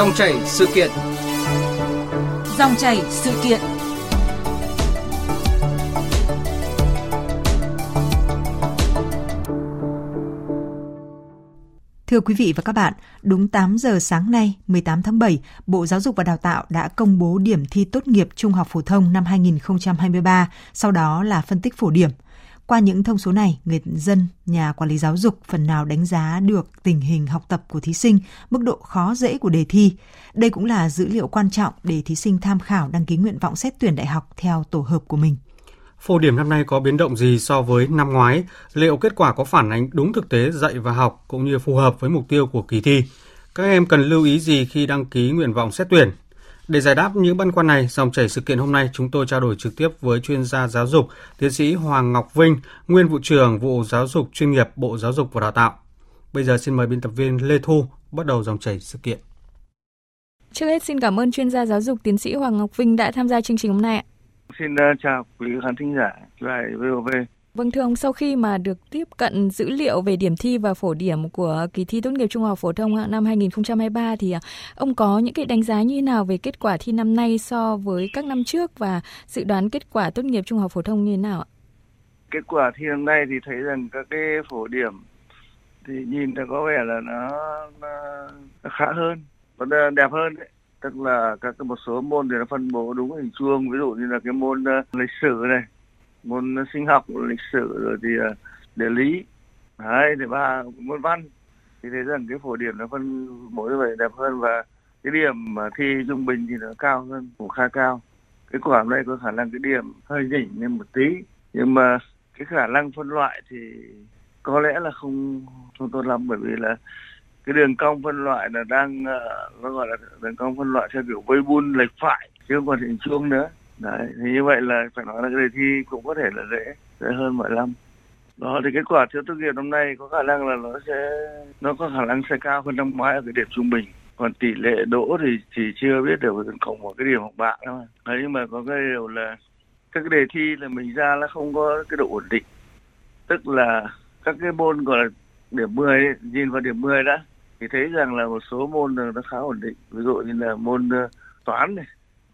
Dòng chảy sự kiện. Dòng chảy sự kiện. Thưa quý vị và các bạn, đúng 8 giờ sáng nay, 18 tháng 7, Bộ Giáo dục và Đào tạo đã công bố điểm thi tốt nghiệp trung học phổ thông năm 2023, sau đó là phân tích phổ điểm – qua những thông số này, người dân, nhà quản lý giáo dục phần nào đánh giá được tình hình học tập của thí sinh, mức độ khó dễ của đề thi. Đây cũng là dữ liệu quan trọng để thí sinh tham khảo đăng ký nguyện vọng xét tuyển đại học theo tổ hợp của mình. Phổ điểm năm nay có biến động gì so với năm ngoái? Liệu kết quả có phản ánh đúng thực tế dạy và học cũng như phù hợp với mục tiêu của kỳ thi? Các em cần lưu ý gì khi đăng ký nguyện vọng xét tuyển? Để giải đáp những băn khoăn này, dòng chảy sự kiện hôm nay chúng tôi trao đổi trực tiếp với chuyên gia giáo dục, tiến sĩ Hoàng Ngọc Vinh, nguyên vụ trưởng vụ giáo dục chuyên nghiệp Bộ Giáo dục và Đào tạo. Bây giờ xin mời biên tập viên Lê Thu bắt đầu dòng chảy sự kiện. Trước hết xin cảm ơn chuyên gia giáo dục tiến sĩ Hoàng Ngọc Vinh đã tham gia chương trình hôm nay. Xin uh, chào quý khán thính giả đài VOV. Vâng thưa ông, sau khi mà được tiếp cận dữ liệu về điểm thi và phổ điểm của kỳ thi tốt nghiệp trung học phổ thông năm 2023 thì à, ông có những cái đánh giá như thế nào về kết quả thi năm nay so với các năm trước và dự đoán kết quả tốt nghiệp trung học phổ thông như thế nào ạ? Kết quả thi năm nay thì thấy rằng các cái phổ điểm thì nhìn thì có vẻ là nó, nó, khá hơn, nó đẹp hơn đấy tức là các cái một số môn thì nó phân bố đúng hình chuông ví dụ như là cái môn uh, lịch sử này môn sinh học lịch sử, rồi thì ờ, địa lý. Đấy, thì ba môn văn. Thì thấy rằng cái phổ điểm nó phân bố như vậy đẹp hơn và cái điểm mà thi trung bình thì nó cao hơn, cũng khá cao. Cái quả này có khả năng cái điểm hơi nhỉnh lên một tí. Nhưng mà cái khả năng phân loại thì có lẽ là không không tốt lắm, bởi vì là cái đường cong phân loại là đang ờ, nó gọi là đường cong phân loại theo kiểu vây bun lệch phải, chứ không còn hình chuông nữa đấy thì như vậy là phải nói là cái đề thi cũng có thể là dễ dễ hơn mọi năm. Đó thì kết quả thiếu tốt nghiệp năm nay có khả năng là nó sẽ nó có khả năng sẽ cao hơn năm ngoái ở cái điểm trung bình. Còn tỷ lệ đỗ thì chỉ chưa biết được cộng một cái điểm học bạ thôi đấy, nhưng mà có cái điều là các cái đề thi là mình ra nó không có cái độ ổn định. Tức là các cái môn gọi là điểm 10 ấy, nhìn vào điểm 10 đã thì thấy rằng là một số môn nó khá ổn định. Ví dụ như là môn ờ, toán này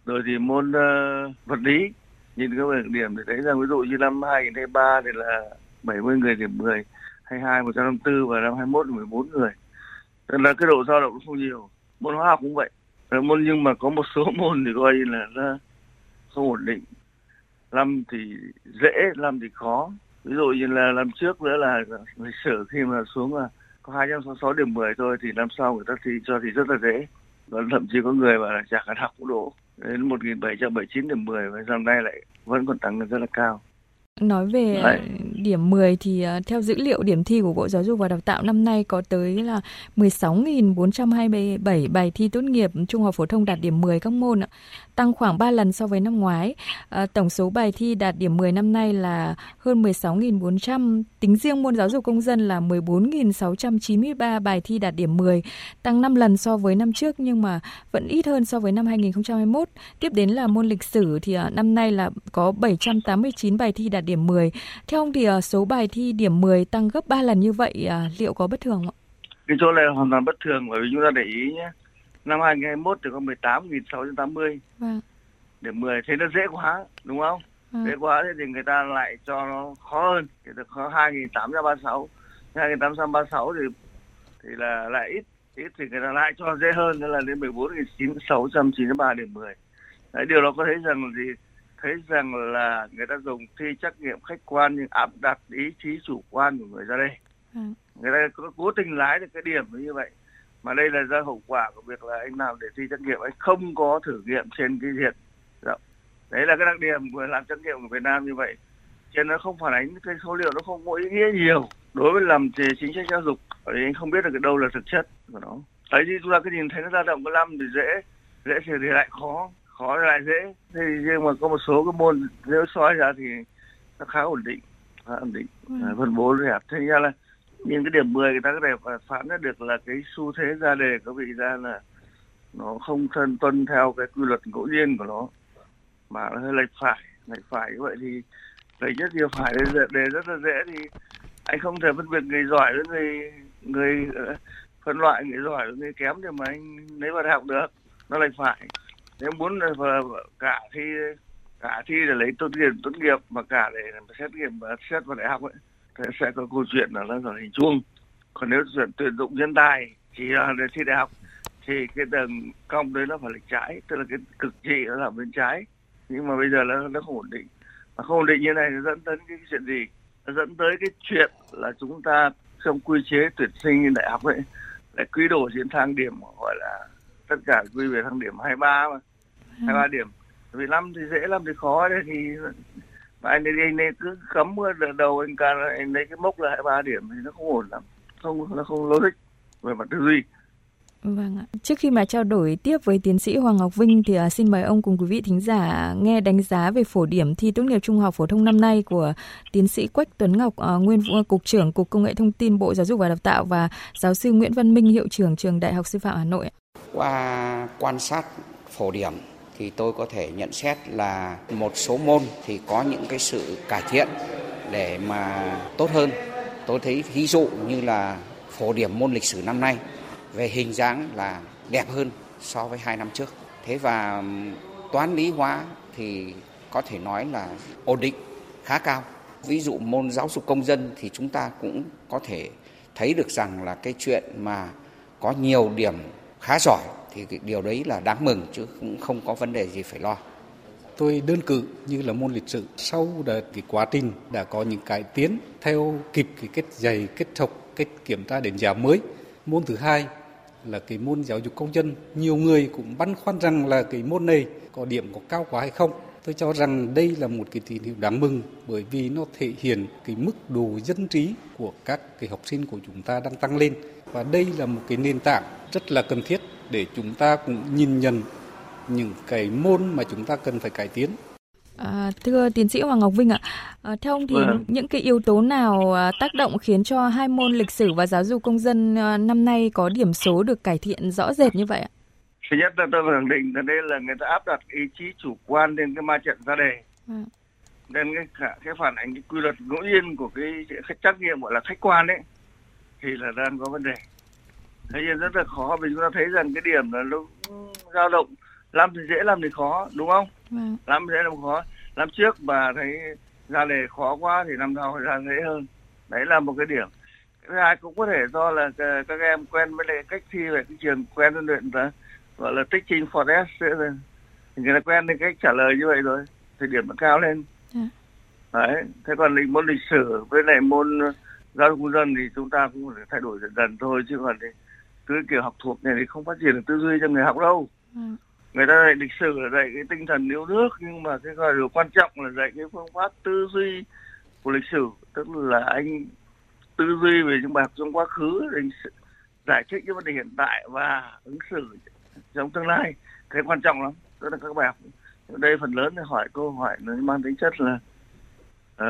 rồi thì môn uh, vật lý nhìn các bảng điểm thì thấy rằng ví dụ như năm 2023 thì là 70 người điểm 10 22 154 và năm 21 là 14 người. Tức là cái độ dao động không nhiều. Môn hóa học cũng vậy. Rồi môn nhưng mà có một số môn thì coi như là nó không ổn định. Năm thì dễ năm thì khó. Ví dụ như là năm trước nữa là lịch sử khi mà xuống là có 266 điểm 10 thôi thì năm sau người ta thi cho thì rất là dễ. Và thậm chí có người mà chả cần học cũng đổ đến 1.779 điểm 10 và năm nay lại vẫn còn tăng lên rất là cao. Nói về Đấy. điểm 10 thì à, theo dữ liệu điểm thi của Bộ Giáo dục và Đào tạo năm nay có tới là 16.427 bài thi tốt nghiệp trung học phổ thông đạt điểm 10 các môn tăng khoảng 3 lần so với năm ngoái. À, tổng số bài thi đạt điểm 10 năm nay là hơn 16.400, tính riêng môn giáo dục công dân là 14.693 bài thi đạt điểm 10, tăng 5 lần so với năm trước nhưng mà vẫn ít hơn so với năm 2021. Tiếp đến là môn lịch sử thì à, năm nay là có 789 bài thi đạt điểm 10. Theo ông thì à, số bài thi điểm 10 tăng gấp 3 lần như vậy à, liệu có bất thường không ạ? Cái chỗ này hoàn toàn bất thường bởi vì chúng ta để ý nhé năm 2021 thì có 18.680 vâng. để 10 thế nó dễ quá đúng không vâng. dễ quá thì người ta lại cho nó khó hơn thì được khó 2.836 2.836 thì thì là lại ít ít thì người ta lại cho dễ hơn nữa là đến 14.693 điểm 10 Đấy, điều đó có thấy rằng là gì thấy rằng là người ta dùng thi trắc nghiệm khách quan nhưng áp đặt ý chí chủ quan của người ra đây. Ừ. người ta có cố tình lái được cái điểm như vậy. Mà đây là do hậu quả của việc là anh làm để thi trắc nghiệm anh không có thử nghiệm trên cái diện rộng. Đấy là cái đặc điểm của làm trắc nghiệm của Việt Nam như vậy. Cho nó không phản ánh cái số liệu nó không có ý nghĩa nhiều đối với làm chính sách giáo dục. Vì anh không biết được cái đâu là thực chất của nó. Ấy thì chúng ta cứ nhìn thấy nó ra động có năm thì dễ dễ thì, thì lại khó khó lại dễ. Thì nhưng mà có một số cái môn nếu soi ra thì nó khá ổn định khá ổn định ừ. phân bố đẹp thế ra là nhưng cái điểm 10 người ta có thể phán ra được là cái xu thế ra đề có vị ra là nó không thân tuân theo cái quy luật ngẫu nhiên của nó mà nó hơi lệch phải lệch phải như vậy thì lấy nhất nhiều phải đề, đề rất là dễ. Thì anh không thể phân biệt người giỏi với người người ờ, phân loại người giỏi người kém thì mà anh lấy vào đại học được nó lại phải nếu muốn ờ, cả thi cả thi để lấy tốt nghiệp tốt nghiệp mà cả để xét nghiệm ờ, xét vào đại học ấy, thì sẽ có câu chuyện là nó thành hình chuông còn nếu chuyện tuyển dụng nhân tài chỉ là ờ, để thi đại học thì cái đường cong đấy nó phải lệch trái, tức là cái cực trị nó là bên trái. Nhưng mà bây giờ nó nó không ổn định. Mà không ổn định như này nó dẫn tới cái chuyện gì? Nó dẫn tới cái chuyện là chúng ta trong quy chế tuyển sinh đại học ấy, lại quy đổi trên thang điểm, gọi là tất cả quy về thang điểm 23 mà 23 ừ. điểm vì năm thì dễ làm thì khó đấy thì mà anh ấy, anh ấy cứ cấm đầu anh ca anh lấy cái mốc là 23 điểm thì nó không ổn lắm không nó không logic về mặt tư duy Vâng ạ. Trước khi mà trao đổi tiếp với tiến sĩ Hoàng Ngọc Vinh thì uh, xin mời ông cùng quý vị thính giả nghe đánh giá về phổ điểm thi tốt nghiệp trung học phổ thông năm nay của tiến sĩ Quách Tuấn Ngọc, uh, nguyên cục trưởng Cục Công nghệ Thông tin Bộ Giáo dục và Đào tạo và giáo sư Nguyễn Văn Minh, hiệu trưởng trường Đại học Sư phạm Hà Nội. Qua quan sát phổ điểm thì tôi có thể nhận xét là một số môn thì có những cái sự cải thiện để mà tốt hơn. Tôi thấy ví dụ như là phổ điểm môn lịch sử năm nay về hình dáng là đẹp hơn so với hai năm trước. Thế và toán lý hóa thì có thể nói là ổn định, khá cao. Ví dụ môn giáo dục công dân thì chúng ta cũng có thể thấy được rằng là cái chuyện mà có nhiều điểm khá giỏi thì cái điều đấy là đáng mừng chứ cũng không có vấn đề gì phải lo. Tôi đơn cử như là môn lịch sử sau đợt cái quá trình đã có những cải tiến theo kịp cái kết dày, kết thúc, kết kiểm tra đánh giá mới. Môn thứ hai là cái môn giáo dục công dân nhiều người cũng băn khoăn rằng là cái môn này có điểm có cao quá hay không tôi cho rằng đây là một cái tín hiệu đáng mừng bởi vì nó thể hiện cái mức độ dân trí của các cái học sinh của chúng ta đang tăng lên và đây là một cái nền tảng rất là cần thiết để chúng ta cũng nhìn nhận những cái môn mà chúng ta cần phải cải tiến À, thưa tiến sĩ Hoàng Ngọc Vinh ạ, à, theo ông thì vâng. những cái yếu tố nào à, tác động khiến cho hai môn lịch sử và giáo dục công dân à, năm nay có điểm số được cải thiện rõ rệt như vậy ạ? Thứ nhất là tôi khẳng định là đây là người ta áp đặt ý chí chủ quan lên cái ma trận ra đề. À. Nên cái cái phản ánh cái quy luật ngẫu nhiên của cái khách trắc nghiệm gọi là khách quan đấy thì là đang có vấn đề. Thế nên rất là khó. Vì chúng ta thấy rằng cái điểm là nó dao động làm thì dễ làm thì khó đúng không? Vâng. làm dễ làm khó. Làm trước mà thấy ra đề khó quá thì năm sau ra dễ hơn. Đấy là một cái điểm. Thứ hai cũng có thể do là các em quen với lại cách thi về cái trường quen với luyện là gọi là tích trình for test thì người ta quen với cách trả lời như vậy rồi thì điểm nó cao lên. À. đấy thế còn lịch môn lịch sử với lại môn giáo dục công dân thì chúng ta cũng phải thay đổi dần dần thôi chứ còn thì cứ kiểu học thuộc này thì không phát triển được tư duy cho người học đâu. À người ta dạy lịch sử là dạy cái tinh thần yêu nước nhưng mà cái điều quan trọng là dạy cái phương pháp tư duy của lịch sử. Tức là anh tư duy về những bài học trong quá khứ để giải thích những vấn đề hiện tại và ứng xử trong tương lai. Cái quan trọng lắm. Tức là các bài học. Ở đây phần lớn thì hỏi câu hỏi nó mang tính chất là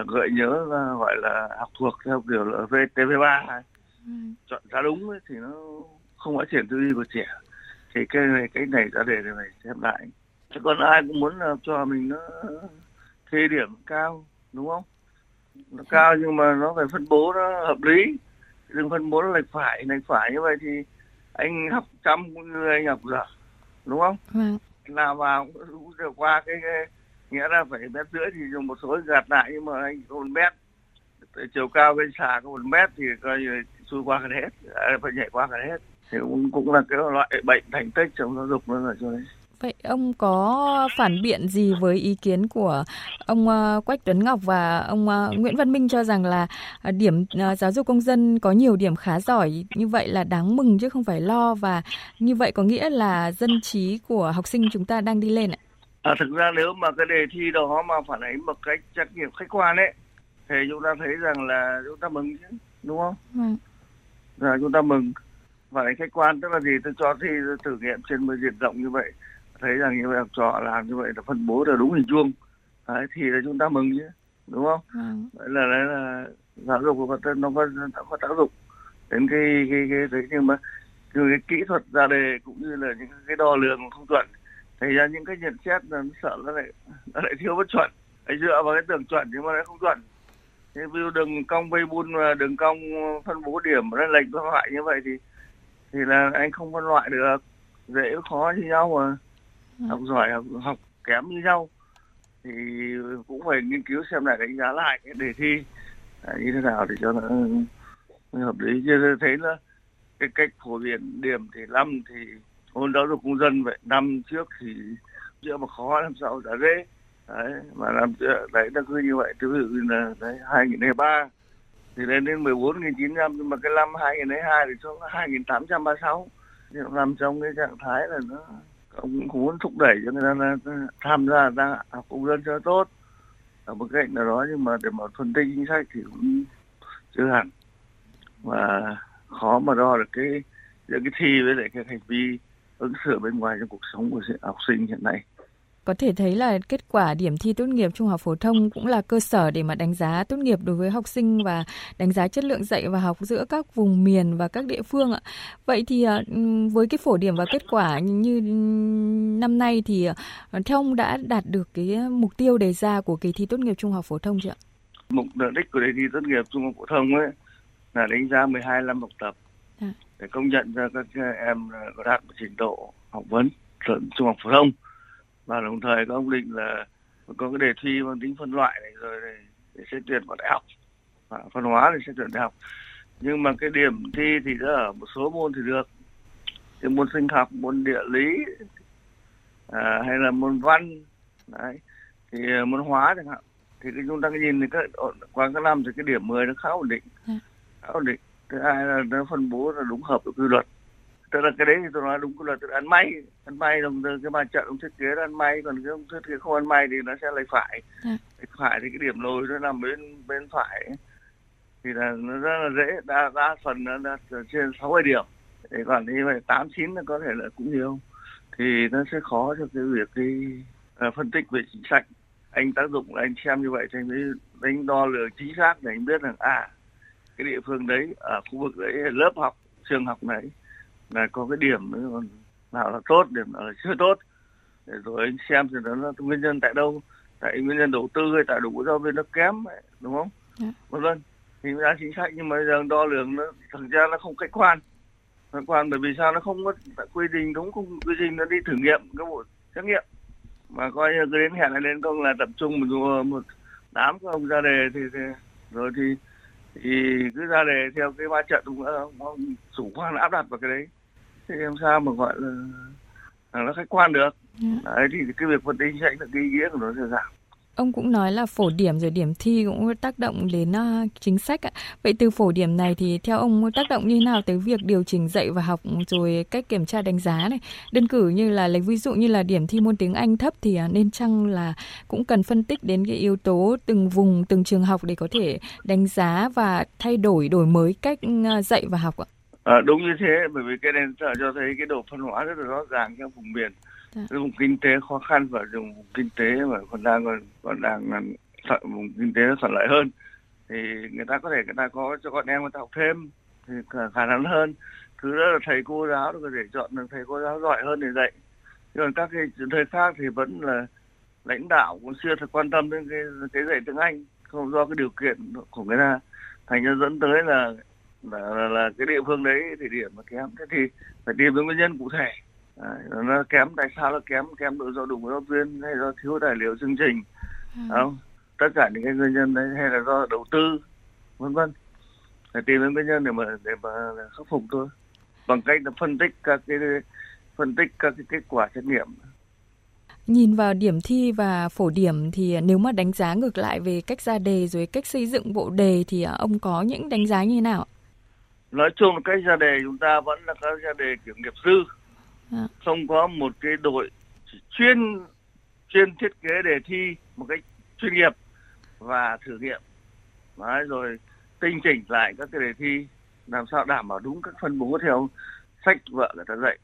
uh, gợi nhớ và gọi là học thuộc theo kiểu là VTV3 ừ. chọn ra đúng ấy, thì nó không phát triển tư duy của trẻ. Thì cái này cái này ra đề này phải xem lại. Chứ còn ai cũng muốn là cho mình nó thi điểm cao đúng không? Nó cao nhưng mà nó phải phân bố nó hợp lý. Đừng phân bố nó lệch phải lệch phải như vậy thì anh học trăm cũng như anh học dở đúng không? Vâng. nào vào cũng được qua cái, cái nghĩa là phải mét rưỡi thì dùng một số gạt lại nhưng mà anh có một mét. Chiều cao bên xà có một mét thì coi như xui qua gần hết à, phải nhảy qua gần hết thì cũng cũng là cái loại bệnh thành tích trong giáo dục nữa rồi cho đấy Vậy ông có phản biện gì với ý kiến của ông ờ, Quách Tuấn Ngọc và ông ờ, Nguyễn Văn Minh cho rằng là ờ, điểm giáo dục công dân có nhiều điểm khá giỏi như vậy là đáng mừng chứ không phải lo và như vậy có nghĩa là dân trí của học sinh chúng ta đang đi lên ạ? À, thực ra nếu mà cái đề thi đó mà phản ánh một cách trách nhiệm khách quan ấy thì chúng ta thấy rằng là chúng ta mừng chứ đúng không? Ừ. Là chúng ta mừng phản ánh khách quan tức là gì? Tôi cho thi thử nghiệm trên một diện rộng như vậy. Thấy rằng như vậy học trò làm như vậy là phân bố là đúng hình chuông đấy, thì là chúng ta mừng chứ đúng không? Ừ. vậy là đấy là giáo dục của vật nó có nó có tác dụng đến cái cái cái đấy. Nhưng mà từ cái kỹ thuật ra đề cũng như là những cái đo lường không chuẩn thành ra những cái nhận xét là nó sợ nó lại nó lại thiếu bất chuẩn. Ấy dựa vào cái tưởng chuẩn nhưng mà nó không chuẩn. Thế ví dụ đường cong vây bun và đường cong phân bố điểm nó lệch ra hoại như vậy thì thì là anh không phân loại được. Dễ khó như nhau mà. Ừ. học giỏi học, học kém như nhau. Thì cũng phải nghiên cứu xem lại đánh giá lại cái đề thi. À, như thế nào để cho nó hợp lý. Chứ thấy là cái cách phổ biến điểm thì năm thì môn giáo dục công dân vậy. Năm trước thì chưa mà khó làm sao đã dễ đấy mà làm đấy nó cứ như vậy. Ví dụ là đấy 2023 thì lên đến 14.900 nhưng mà cái năm 2022 thì xuống 2.836 thì nằm trong cái trạng thái là nó cũng muốn thúc đẩy cho người ta tham gia ra học công dân cho tốt. Ở một cạnh nào đó nhưng mà để mà phân tích chính sách thì cũng chưa hẳn. Và khó mà đo được cái, giữa cái thi với lại cái hành vi ứng xử bên ngoài trong cuộc sống của học sinh hiện nay có thể thấy là kết quả điểm thi tốt nghiệp trung học phổ thông cũng là cơ sở để mà đánh giá tốt nghiệp đối với học sinh và đánh giá chất lượng dạy và học giữa các vùng miền và các địa phương ạ. Vậy thì à, với cái phổ điểm và kết quả như năm nay thì à, theo ông đã đạt được cái mục tiêu đề ra của kỳ thi tốt nghiệp trung học phổ thông chưa ạ? Mục đích của đề thi tốt nghiệp trung học phổ thông ấy là đánh giá 12 năm học tập à. để công nhận cho các em đạt trình độ học vấn trung học phổ thông và đồng thời có ông định là có cái đề thi mang tính phân loại này rồi để, để xét tuyển vào đại học. Và phân hóa để xét tuyển đại học. Nhưng mà cái điểm thi thì ở một số môn thì được. Cái môn sinh học môn địa lý à, hay là môn văn đấy. Thì à, môn hóa chẳng hạn. Thì cái chúng ta nhìn thì các qua các năm thì cái điểm 10 nó khá ổn định. Ừ. khá ổn định. Thứ hai là nó phân bố là đúng hợp với quy luật tức là cái đấy thì tôi nói đúng là tự ăn may. Ăn may đồng thời cái bàn trận ông thiết kế là ăn may còn cái ông thiết kế không ăn may thì nó sẽ lấy phải. À. phải thì cái điểm lồi nó nằm bên bên phải. Thì là nó rất là dễ đa đa phần nó đạt trên sáu mươi điểm. Để còn như vậy tám chín nó có thể là cũng nhiều. Thì nó sẽ khó cho cái việc đi uh, phân tích về chính sách. Anh tác dụng là anh xem như vậy thì anh mới đánh đo lường chính xác để anh biết rằng à cái địa phương đấy ở khu vực đấy lớp học trường học này là có cái điểm nào là tốt điểm nào là chưa tốt. Để rồi anh xem thì nó là nguyên nhân tại đâu tại nguyên nhân đầu tư hay tại đủ giáo viên nó kém đúng không? Dạ. vân vân. Thì ra chính sách nhưng mà giờ đo lường nó thực ra nó không khách quan. Khách quan bởi vì sao? Nó không có quy trình đúng không? Quy trình nó đi thử nghiệm cái bộ xét nghiệm. Mà coi như cứ đến hẹn này đến công là tập trung một, một đám các ông ra đề thì, thì rồi thì thì cứ ra đề theo cái ba trận đúng không? Chủ quan áp đặt vào cái đấy thì làm sao mà gọi là, nó khách quan được. Dạ. đấy thì cái việc phân tích sách là cái ý nghĩa của nó sẽ giảm Ông cũng nói là phổ điểm rồi điểm thi cũng tác động đến uh, chính sách ạ. Vậy từ phổ điểm này thì theo ông tác động như nào tới việc điều chỉnh dạy và học rồi cách kiểm tra đánh giá này? Đơn cử như là lấy ví dụ như là điểm thi môn tiếng Anh thấp thì uh, nên chăng là cũng cần phân tích đến cái yếu tố từng vùng, từng trường học để có thể đánh giá và thay đổi, đổi mới cách uh, dạy và học ạ? À, đúng như thế, bởi vì cái này cho thấy cái độ phân hóa rất là rõ ràng trong vùng miền. Cái dạ. vùng kinh tế khó khăn và vùng kinh tế mà còn đang còn, còn đang vùng kinh tế thuận lợi hơn. Thì người ta có thể người ta có cho con em người ta học thêm thì khả năng hơn. Thứ đó là thầy cô giáo có thể chọn được thầy cô giáo giỏi hơn để dạy. Chứ còn các cái thời khác thì vẫn là lãnh đạo cũng chưa thật quan tâm đến cái cái dạy tiếng Anh không do cái điều kiện của người ta. Thành ra dẫn tới là là, là, là cái địa phương đấy thì điểm mà kém. Thế thì phải tìm được nguyên nhân cụ thể. Đấy, nó kém tại sao? Nó kém kém độ do đủ giáo viên hay do thiếu tài liệu chương trình? Ừ. không tất cả những cái nguyên nhân đấy hay là do đầu tư vân vân. Phải tìm đến nguyên nhân để mà để mà khắc phục thôi. Bằng cách là phân tích các cái phân tích các cái kết quả xét nghiệm. Nhìn vào điểm thi và phổ điểm thì nếu mà đánh giá ngược lại về cách ra đề rồi cách xây dựng bộ đề thì ông có những đánh giá như thế nào? Nói chung là cách ra đề chúng ta vẫn là các ra đề kiểu nghiệp dư. À. không có một cái đội chuyên chuyên thiết kế đề thi một cách chuyên nghiệp và thử nghiệm. Đấy, rồi tinh chỉnh lại các cái đề thi làm sao đảm bảo đúng các phân bố theo sách vợ người ta dạy.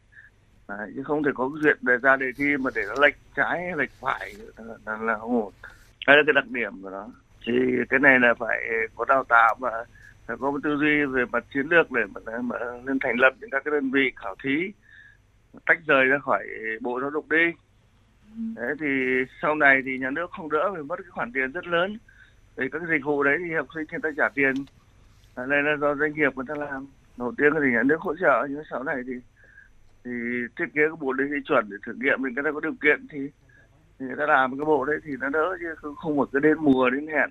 Đấy, chứ không thể có duyệt đề ra đề thi mà để nó lệch trái lệch phải là, là không ổn. Đây là cái đặc điểm của nó. Thì cái này là phải có đào tạo và phải có một tư duy về mặt chiến lược để mà, mà nên thành lập những các cái đơn vị khảo thí tách rời ra khỏi bộ giáo dục đi. Thế thì sau này thì nhà nước không đỡ phải mất cái khoản tiền rất lớn Vì các dịch vụ đấy thì học sinh người ta trả tiền. Đây là do doanh nghiệp người ta làm. Đầu tiên thì nhà nước hỗ trợ nhưng sau này thì thì thiết kế cái bộ đấy thì chuẩn để thử nghiệm mình người ta có điều kiện thì, thì người ta làm cái bộ đấy thì nó đỡ chứ không, không một cái đến mùa đến hẹn.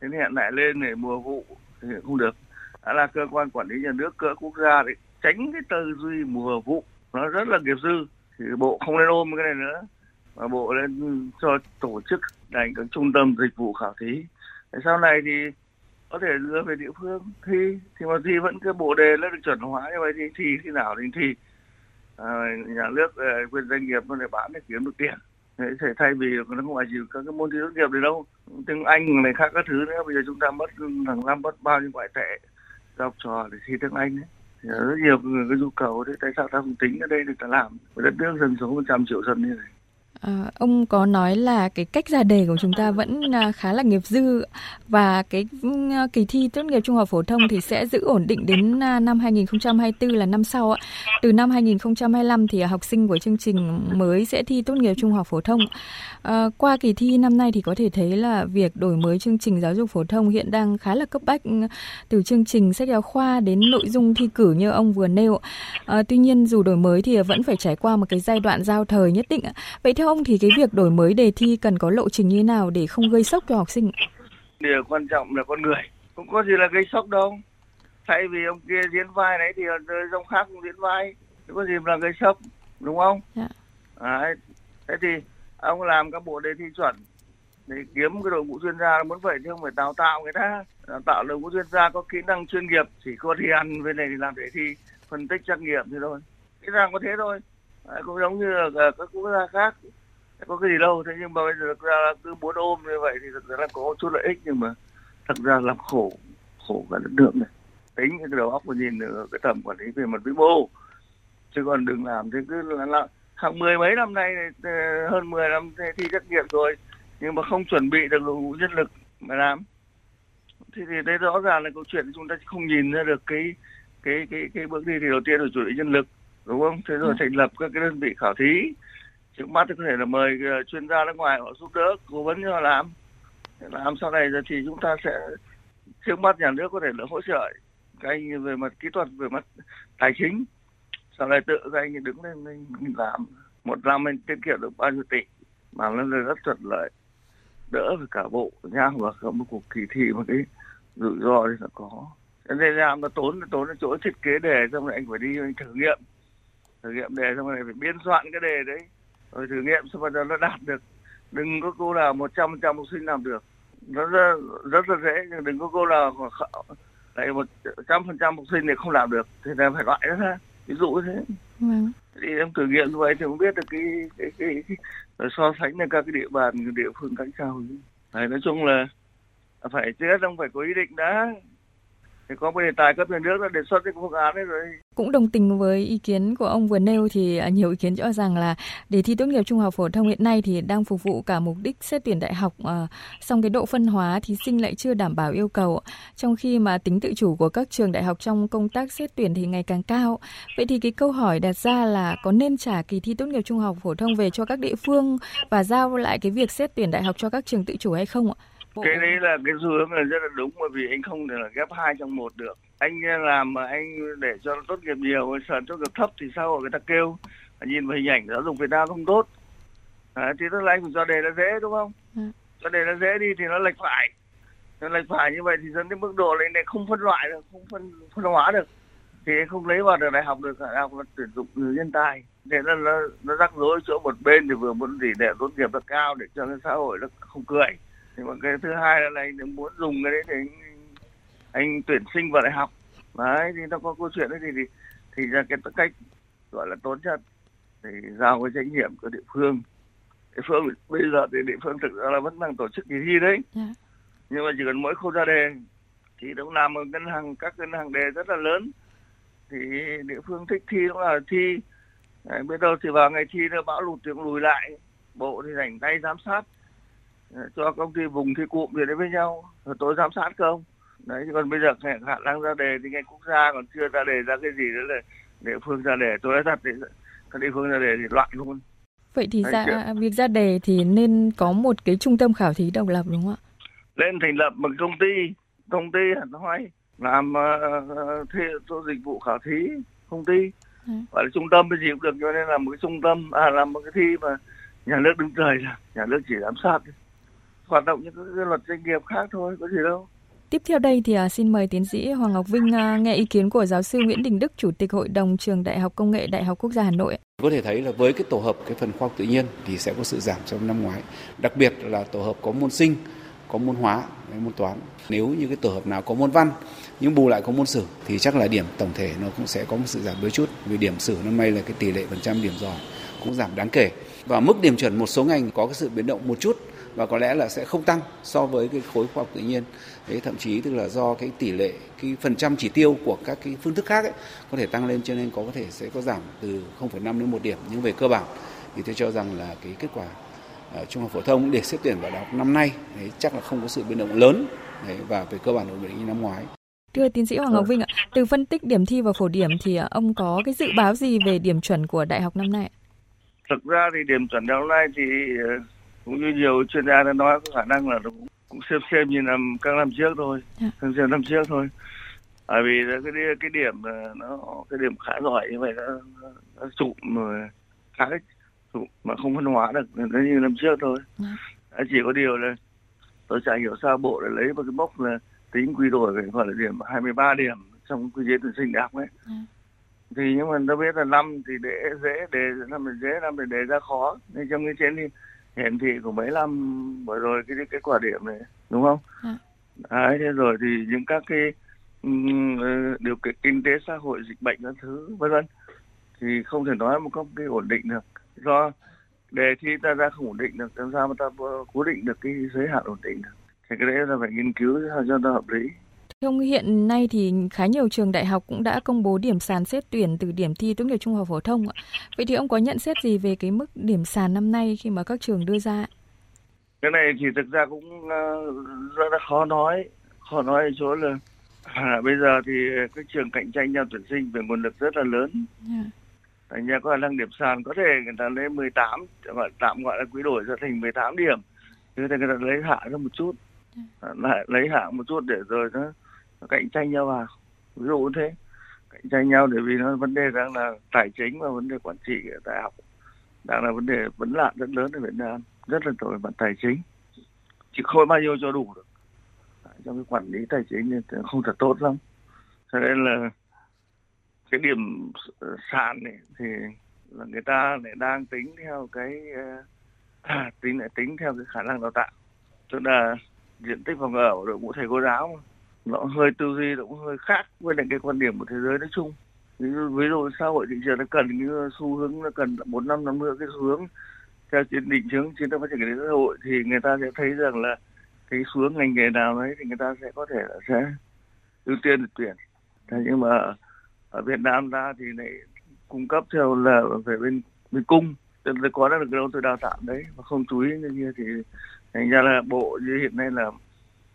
Đến hẹn lại lên để mùa vụ thì không được. Đã là cơ quan quản lý nhà nước cỡ quốc gia để tránh cái tư duy mùa vụ nó rất là nghiệp dư. Thì bộ không nên ôm cái này nữa mà bộ lên cho tổ chức thành các trung tâm dịch vụ khảo thí. Để sau này thì có thể đưa về địa phương thi thì mà thi vẫn cái bộ đề nó được chuẩn hóa như vậy thì thi khi nào thì thi. À, nhà nước ờ, quyền doanh nghiệp nó để bán để kiếm được tiền thế thay vì nó không phải chỉ các cái môn thi tốt nghiệp đấy đâu. Tiếng anh này khác các thứ nữa. Bây giờ chúng ta mất hàng năm mất bao nhiêu ngoại tệ học trò để thi tiếng anh đấy rất nhiều người có nhu cầu. Thế tại sao ta không tính ở đây để ta làm? Đất nước dân số 100 triệu dân như này. À, ông có nói là cái cách ra đề của chúng ta vẫn à, khá là nghiệp dư và cái à, kỳ thi tốt nghiệp trung học phổ thông thì sẽ giữ ổn định đến à, năm 2024 là năm sau. ạ Từ năm 2025 thì học sinh của chương trình mới sẽ thi tốt nghiệp trung học phổ thông. À, qua kỳ thi năm nay thì có thể thấy là việc đổi mới chương trình giáo dục phổ thông hiện đang khá là cấp bách ừ, từ chương trình sách giáo khoa đến nội dung thi cử như ông vừa nêu. À, tuy nhiên dù đổi mới thì vẫn phải trải qua một cái giai đoạn giao thời nhất định. Vậy theo ông thì cái việc đổi mới đề thi cần có lộ trình như nào để không gây sốc cho học sinh? Điều quan trọng là con người, không có gì là gây sốc đâu. Thay vì ông kia diễn vai đấy thì ông khác cũng diễn vai, không có gì là gây sốc, đúng không? Dạ. À, thế thì ông làm các bộ đề thi chuẩn để kiếm cái đội ngũ chuyên gia muốn vậy chứ không phải đào tạo người ta đào tạo đội ngũ chuyên gia có kỹ năng chuyên nghiệp chỉ có thi ăn bên này thì làm đề thi phân tích trắc nghiệm thì thôi cái rằng có thế thôi cũng giống như là các quốc gia khác có cái gì đâu. Thế nhưng mà bây giờ thực ra là cứ muốn ôm như vậy thì thực ra là có chút lợi ích nhưng mà thật ra làm khổ khổ cả đất nước này. Tính cái đầu óc của nhìn nữa cái tầm quản lý về mặt vĩ mô. Chứ còn đừng làm thế cứ là, là hàng mười mấy năm nay ờ, hơn 10 năm thi trắc nghiệm rồi. Nhưng mà không chuẩn bị được đủ nhân lực mà làm. Thì thì đấy rõ ràng là câu chuyện chúng ta không nhìn ra được cái cái cái cái bước đi thì đầu tiên là chuẩn bị nhân lực đúng không? Thế rồi ừ. thành lập các cái đơn vị khảo thí trước mắt thì có thể là mời ờ, chuyên gia nước ngoài họ giúp đỡ, cố vấn cho họ làm. Làm sau này thì chúng ta sẽ, trước mắt nhà nước có thể là hỗ trợ các anh về mặt kỹ thuật, về mặt tài chính. Sau này tự các anh đứng lên mình làm một năm mình tiết kiệm được bao nhiêu tỷ mà nó là rất thuận lợi. Đỡ về cả bộ nha và cả một cuộc kỳ thi một cái rủi ro thì là có. Cho nên làm nó tốn tốn ở chỗ thiết kế đề, xong rồi anh phải đi anh thử nghiệm. Thử nghiệm đề, xong rồi phải biên soạn cái đề đấy rồi thử nghiệm xong rồi nó đạt được. Đừng có cô nào một trăm trăm học sinh làm được. Nó rất, rất là dễ nhưng đừng có cô nào lại một trăm phần trăm học sinh thì không làm được. Thì là phải loại nó ra. Ví dụ như thế. Vâng. thì em thử nghiệm như vậy thì không biết được cái cái cái, cái, so sánh là các cái địa bàn địa phương cách sao. Đấy, nói chung là phải trước không phải có ý định đã thì có một đề tài cấp nhà nước đã đề xuất cái phương án đấy rồi. Cũng đồng tình với ý kiến của ông vừa nêu thì à, nhiều ý kiến cho rằng là đề thi tốt nghiệp trung học phổ thông hiện nay thì đang phục vụ cả mục đích xét tuyển đại học à, song cái độ phân hóa thí sinh lại chưa đảm bảo yêu cầu. Trong khi mà tính tự chủ của các trường đại học trong công tác xét tuyển thì ngày càng cao. Vậy thì cái câu hỏi đặt ra là có nên trả kỳ thi tốt nghiệp trung học phổ thông về cho các địa phương và giao lại cái việc xét tuyển đại học cho các trường tự chủ hay không ạ? Cái đấy là cái xu hướng là rất là đúng bởi vì anh không thể là ghép hai trong một được. Anh làm mà anh để cho nó tốt nghiệp nhiều sờn tốt nghiệp thấp thì sao người ta kêu. Nhìn vào hình ảnh giáo dục Việt Nam không tốt. À, thì tức là anh cho đề nó dễ đúng không? Ừ. cho đề nó dễ đi thì nó lệch phải. Nó lệch phải như vậy thì dẫn đến mức độ này này không phân loại được không phân phân hóa được. Thì anh không lấy vào được đại học được đại học là tuyển dụng người nhân tài. Để nó nó, nó rắc rối chỗ một bên thì vừa muốn gì để tốt nghiệp nó cao để cho cái xã hội nó không cười thì một cái thứ hai là anh muốn dùng cái đấy để anh, anh tuyển sinh vào đại học. Đấy thì nó có câu chuyện đấy thì thì, thì ra cái cách gọi là tốt nhất thì giao cái trách nhiệm của địa phương. Địa phương bây giờ thì địa phương thực ra là vẫn đang tổ chức kỳ thi đấy. Yeah. Dạ. nhưng mà chỉ cần mỗi khâu ra đề thì cũng làm một ngân hàng các ngân hàng đề rất là lớn. Thì địa phương thích thi cũng là thi. Đấy, bây giờ thì vào ngày thi nó bão lụt thì lùi lại. Bộ thì rảnh tay giám sát cho công ty vùng thi cụm thì đến với nhau. Rồi tôi giám sát không đấy chứ còn bây giờ khả năng ra đề thì ngành quốc gia còn chưa ra đề ra cái gì nữa là địa phương ra đề. Tôi đã thật thì các địa phương ra đề thì loạn luôn. Vậy thì ra chứ. việc ra đề thì nên có một cái trung tâm khảo thí độc lập đúng không ạ? Lên thành lập một công ty. Công ty hẳn hoi làm uh, thi 做 dịch vụ khảo thí công ty. Ừ. gọi là trung tâm cái gì cũng được cho nên là một cái trung tâm à làm một cái thi mà nhà nước đứng trời nhà nước chỉ giám sát hoạt động như các luật doanh nghiệp khác thôi có gì đâu Tiếp theo đây thì uh, xin mời tiến sĩ Hoàng Ngọc Vinh uh, nghe ý kiến của giáo sư Nguyễn Đình Đức, Chủ tịch Hội đồng Trường Đại học Công nghệ Đại học Quốc gia Hà Nội. Có thể thấy là với cái tổ hợp cái phần khoa học tự nhiên thì sẽ có sự giảm trong năm ngoái. Đặc biệt là tổ hợp có môn sinh, có môn hóa, môn toán. Nếu như cái tổ hợp nào có môn văn nhưng bù lại có môn sử thì chắc là điểm tổng thể nó cũng sẽ có một sự giảm đôi chút. Vì điểm sử năm nay là cái tỷ lệ phần trăm điểm giỏi cũng giảm đáng kể. Và mức điểm chuẩn một số ngành có cái sự biến động một chút và có lẽ là sẽ không tăng so với cái khối khoa học tự nhiên. Đấy thậm chí tức là do cái tỷ lệ cái phần trăm chỉ tiêu của các cái phương thức khác ấy có thể tăng lên cho nên có thể sẽ có giảm từ 0,5 đến 1 điểm. Nhưng về cơ bản thì tôi cho rằng là cái kết quả uh, trung học phổ thông để xét tuyển vào đại học năm nay đấy chắc là không có sự biến động lớn đấy, và về cơ bản ổn định như năm ngoái. Thưa tiến sĩ Hoàng Ngọc Vinh ạ, từ phân tích điểm thi và phổ điểm thì à, ông có cái dự báo gì về điểm chuẩn của đại học năm nay? Thực ra thì điểm chuẩn năm nay thì ờ, cũng như nhiều chuyên gia đã nói có khả năng là cũng, cũng xem xem như năm các năm trước thôi yeah. Dạ. xem xem năm trước thôi bởi vì cái cái điểm nó cái điểm khá giỏi như vậy nó, nó trụ mà khá trụ mà không phân hóa được nó như năm trước thôi yeah. Dạ. chỉ có điều là tôi chả hiểu sao bộ lại lấy một cái mốc là tính quy đổi về gọi là điểm 23 điểm trong quy chế tuyển sinh đại học ấy yeah. Dạ. thì nhưng mà tôi biết là năm thì để dễ đề năm thì dễ năm thì đề ra khó nên trong cái trên thì hiển thị của mấy năm vừa rồi cái cái quả điểm này đúng không? À. Đấy, thế rồi thì những các cái um, điều kiện kinh tế xã hội dịch bệnh các thứ vân vân thì không thể nói một cách cái ổn định được do đề thi ta ra không ổn định được làm sao mà ta cố định được cái giới hạn ổn định được thì cái đấy là phải nghiên cứu cho nó hợp lý Ông, hiện nay thì khá nhiều trường đại học cũng đã công bố điểm sàn xét tuyển từ điểm thi tốt nghiệp trung học phổ thông. Vậy thì ông có nhận xét gì về cái mức điểm sàn năm nay khi mà các trường đưa ra? Cái này thì thực ra cũng ờ, rất là khó nói. Khó nói ở chỗ là à, bây giờ thì các trường cạnh tranh nhau tuyển sinh về nguồn lực rất là lớn. Yeah. Dạ. Thành ra có khả năng điểm sàn có thể người ta lấy 18, tạm gọi là quý đổi ra thành 18 điểm. Thì người ta lấy hạ ra một chút. Dạ. Lại lấy hạ một chút để rồi nó cạnh tranh nhau vào. Ví dụ như thế. Cạnh tranh nhau để vì nó vấn đề đang là tài chính và vấn đề quản trị ở đại học. Đang là vấn đề vấn nạn rất lớn ở Việt Nam. Rất là tội mặt tài chính. Chỉ khôi bao nhiêu cho đủ được. Trong cái quản lý tài chính thì không thật tốt lắm. Cho nên là cái điểm sàn này thì là người ta lại đang tính theo cái à, tính lại tính theo cái khả năng đào tạo. Tức là diện tích phòng ở của đội ngũ thầy cô giáo mà nó hơi tư duy nó cũng hơi khác với lại cái quan điểm của thế giới nói chung. Ví dụ, ví dụ xã hội thị trường nó cần những xu hướng nó cần bốn năm năm nữa cái xu hướng theo chiến định hướng chiến lược phát triển kinh tế xã hội thì người ta sẽ thấy rằng là cái xu hướng ngành nghề nào đấy thì người ta sẽ có thể là sẽ ưu tiên được tuyển. Thế nhưng mà ở Việt Nam ta thì lại cung cấp theo là về bên bên cung. Tức là có được đâu tôi đào tạo đấy mà không chú ý như kia thì thành ra là bộ như hiện nay là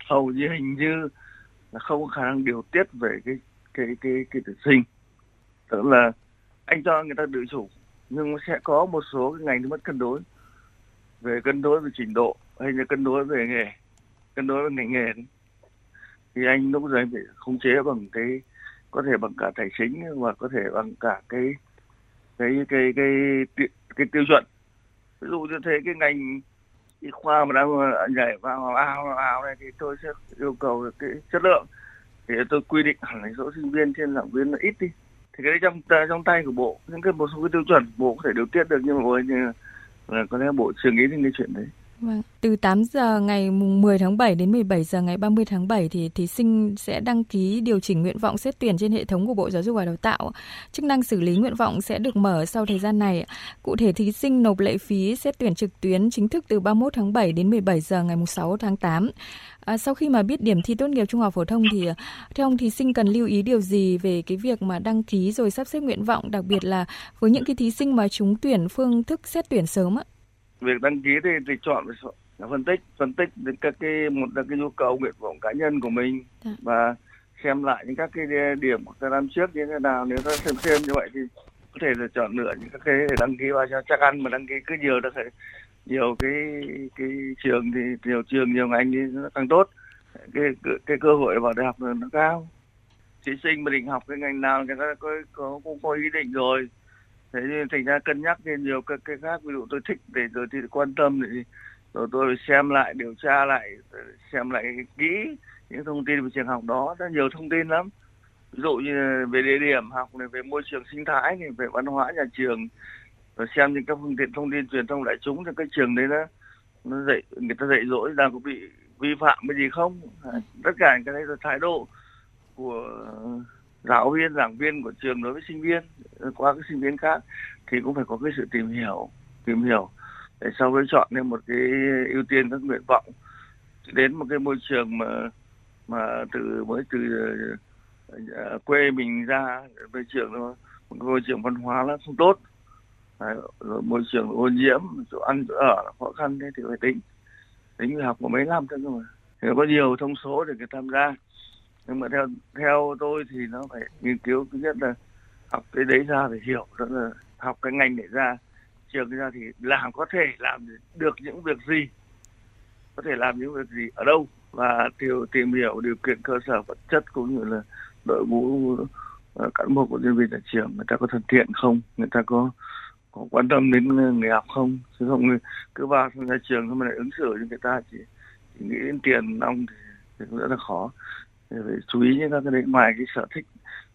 hầu như hình như là không có khả năng điều tiết về cái cái cái cái tuyển sinh. Tức là anh cho người ta tự chủ nhưng sẽ có một số cái ngành nó mất cân đối. Về cân đối về trình độ hay là cân đối về nghề cân đối về ngành nghề. Thì anh lúc rồi phải khống chế bằng cái có thể bằng cả tài chính và có thể bằng cả cái cái cái cái cái, cái tiêu chuẩn. Ví dụ như thế cái ngành y khoa mà đang ờ, nhảy vào ao ao này thì tôi sẽ yêu cầu cái chất lượng. Thì tôi quy định hẳn là số sinh viên trên giảng viên là ít đi. Thì cái đấy trong trong tay của bộ, những cái một số cái tiêu chuẩn bộ có thể điều tiết được, nhưng mà như là ờ, có lẽ bộ chưa nghĩ đến cái chuyện đấy. Vâng. Từ 8 giờ ngày 10 tháng 7 đến 17 giờ ngày 30 tháng 7 thì thí sinh sẽ đăng ký điều chỉnh nguyện vọng xét tuyển trên hệ thống của Bộ Giáo dục và Đào tạo. Chức năng xử lý nguyện vọng sẽ được mở sau thời gian này. Cụ thể thí sinh nộp lệ phí xét tuyển trực tuyến chính thức từ 31 tháng 7 đến 17 giờ ngày 6 tháng 8. À, sau khi mà biết điểm thi tốt nghiệp trung học phổ thông thì theo ông thí sinh cần lưu ý điều gì về cái việc mà đăng ký rồi sắp xếp nguyện vọng, đặc biệt là với những cái thí sinh mà trúng tuyển phương thức xét tuyển sớm ạ? Việc đăng ký thì, thì chọn phân tích phân tích đến các cái một là cái nhu cầu nguyện vọng cá nhân của mình à. và xem lại những các cái điểm của năm trước như thế nào. Nếu ta xem xem như vậy thì có thể là chọn lựa những các cái để đăng ký vào. Cho chắc ăn mà đăng ký cứ nhiều được nhiều cái cái trường thì nhiều trường nhiều ngành thì nó càng tốt. Cái cái cơ hội vào đại học nó cao. Thí sinh mà định học cái ngành nào người ta có có cũng có ý định rồi thế nên thành ra cân nhắc thêm nhiều các cái khác. Ví dụ tôi thích để rồi thì quan tâm thì rồi tôi xem lại, điều tra lại, xem lại kỹ những thông tin về trường học đó. Rất nhiều thông tin lắm. Ví dụ như về địa điểm học này, về môi trường sinh thái này, về văn hóa nhà trường. Rồi xem những các phương tiện thông tin truyền thông đại chúng thì cái trường đấy nó nó dạy, người ta dạy dỗ đang có bị vi phạm cái gì không. Tất cả cái đấy là thái độ của giáo viên giảng viên của trường đối với sinh viên ờ, qua các sinh viên khác thì cũng phải có cái sự tìm hiểu tìm hiểu để sau đó chọn nên một cái ưu tiên các nguyện vọng đến một cái môi trường mà mà từ mới từ ờ, ờ, quê mình ra về trường nó một môi trường văn hóa nó không tốt. Đấy, rồi môi trường ô nhiễm chỗ ăn chỗ ở khó khăn thế thì phải tính. Tính học có mấy năm thôi mà. Thì có nhiều thông số để người tham gia nhưng mà theo theo tôi thì nó phải nghiên cứu thứ nhất là học cái đấy ra phải hiểu đó là học cái ngành để ra trường ra thì làm có thể làm được những việc gì có thể làm những việc gì ở đâu và tìm tìm hiểu điều kiện cơ sở vật chất cũng như là đội ngũ ờ, cán bộ của nhân viên nhà trường người ta có thân thiện không người ta có có quan tâm đến người học không? Chứ không cứ vào trong nhà trường thôi mà lại ứng xử như người ta chỉ, chỉ nghĩ đến tiền nong thì, thì cũng rất là khó thì phải chú ý những các cái đấy ngoài cái sở thích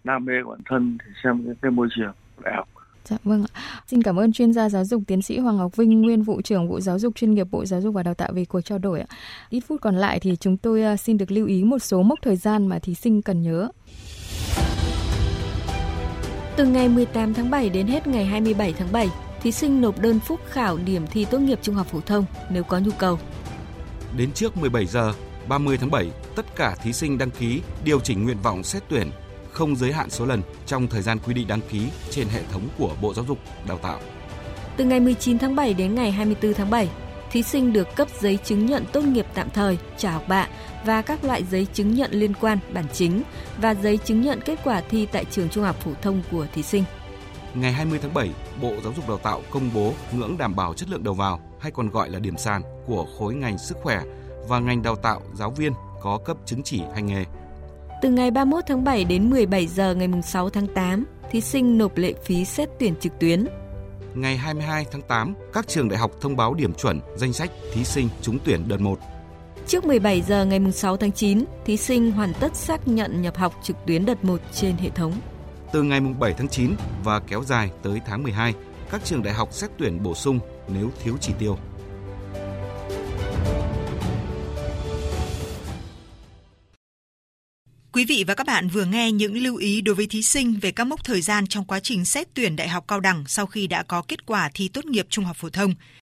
đam mê của bản thân thì xem cái, cái môi trường đại học Dạ vâng ạ. Xin cảm ơn chuyên gia giáo dục tiến sĩ Hoàng Ngọc Vinh, nguyên vụ trưởng vụ giáo dục chuyên nghiệp Bộ Giáo dục và Đào tạo về cuộc trao đổi ạ. Ít phút còn lại thì chúng tôi à, xin được lưu ý một số mốc thời gian mà thí sinh cần nhớ. Từ ngày 18 tháng 7 đến hết ngày 27 tháng 7, thí sinh nộp đơn phúc khảo điểm thi tốt nghiệp trung học phổ thông nếu có nhu cầu. Đến trước 17 giờ 30 tháng 7, tất cả thí sinh đăng ký điều chỉnh nguyện vọng xét tuyển không giới hạn số lần trong thời gian quy định đăng ký trên hệ thống của Bộ Giáo dục Đào tạo. Từ ngày 19 tháng 7 đến ngày 24 tháng 7, thí sinh được cấp giấy chứng nhận tốt nghiệp tạm thời, trả học bạ và các loại giấy chứng nhận liên quan bản chính và giấy chứng nhận kết quả thi tại trường trung học phổ thông của thí sinh. Ngày 20 tháng 7, Bộ Giáo dục Đào tạo công bố ngưỡng đảm bảo chất lượng đầu vào hay còn gọi là điểm sàn của khối ngành sức khỏe và ngành đào tạo giáo viên có cấp chứng chỉ hành nghề. Từ ngày 31 tháng 7 đến 17 giờ ngày 6 tháng 8, thí sinh nộp lệ phí xét tuyển trực tuyến. Ngày 22 tháng 8, các trường đại học thông báo điểm chuẩn, danh sách thí sinh trúng tuyển đợt 1. Trước 17 giờ ngày 6 tháng 9, thí sinh hoàn tất xác nhận nhập học trực tuyến đợt 1 trên hệ thống. Từ ngày 7 tháng 9 và kéo dài tới tháng 12, các trường đại học xét tuyển bổ sung nếu thiếu chỉ tiêu. Quý vị và các bạn vừa nghe những lưu ý đối với thí sinh về các mốc thời gian trong quá trình xét tuyển đại học cao đẳng sau khi đã có kết quả thi tốt nghiệp trung học phổ thông.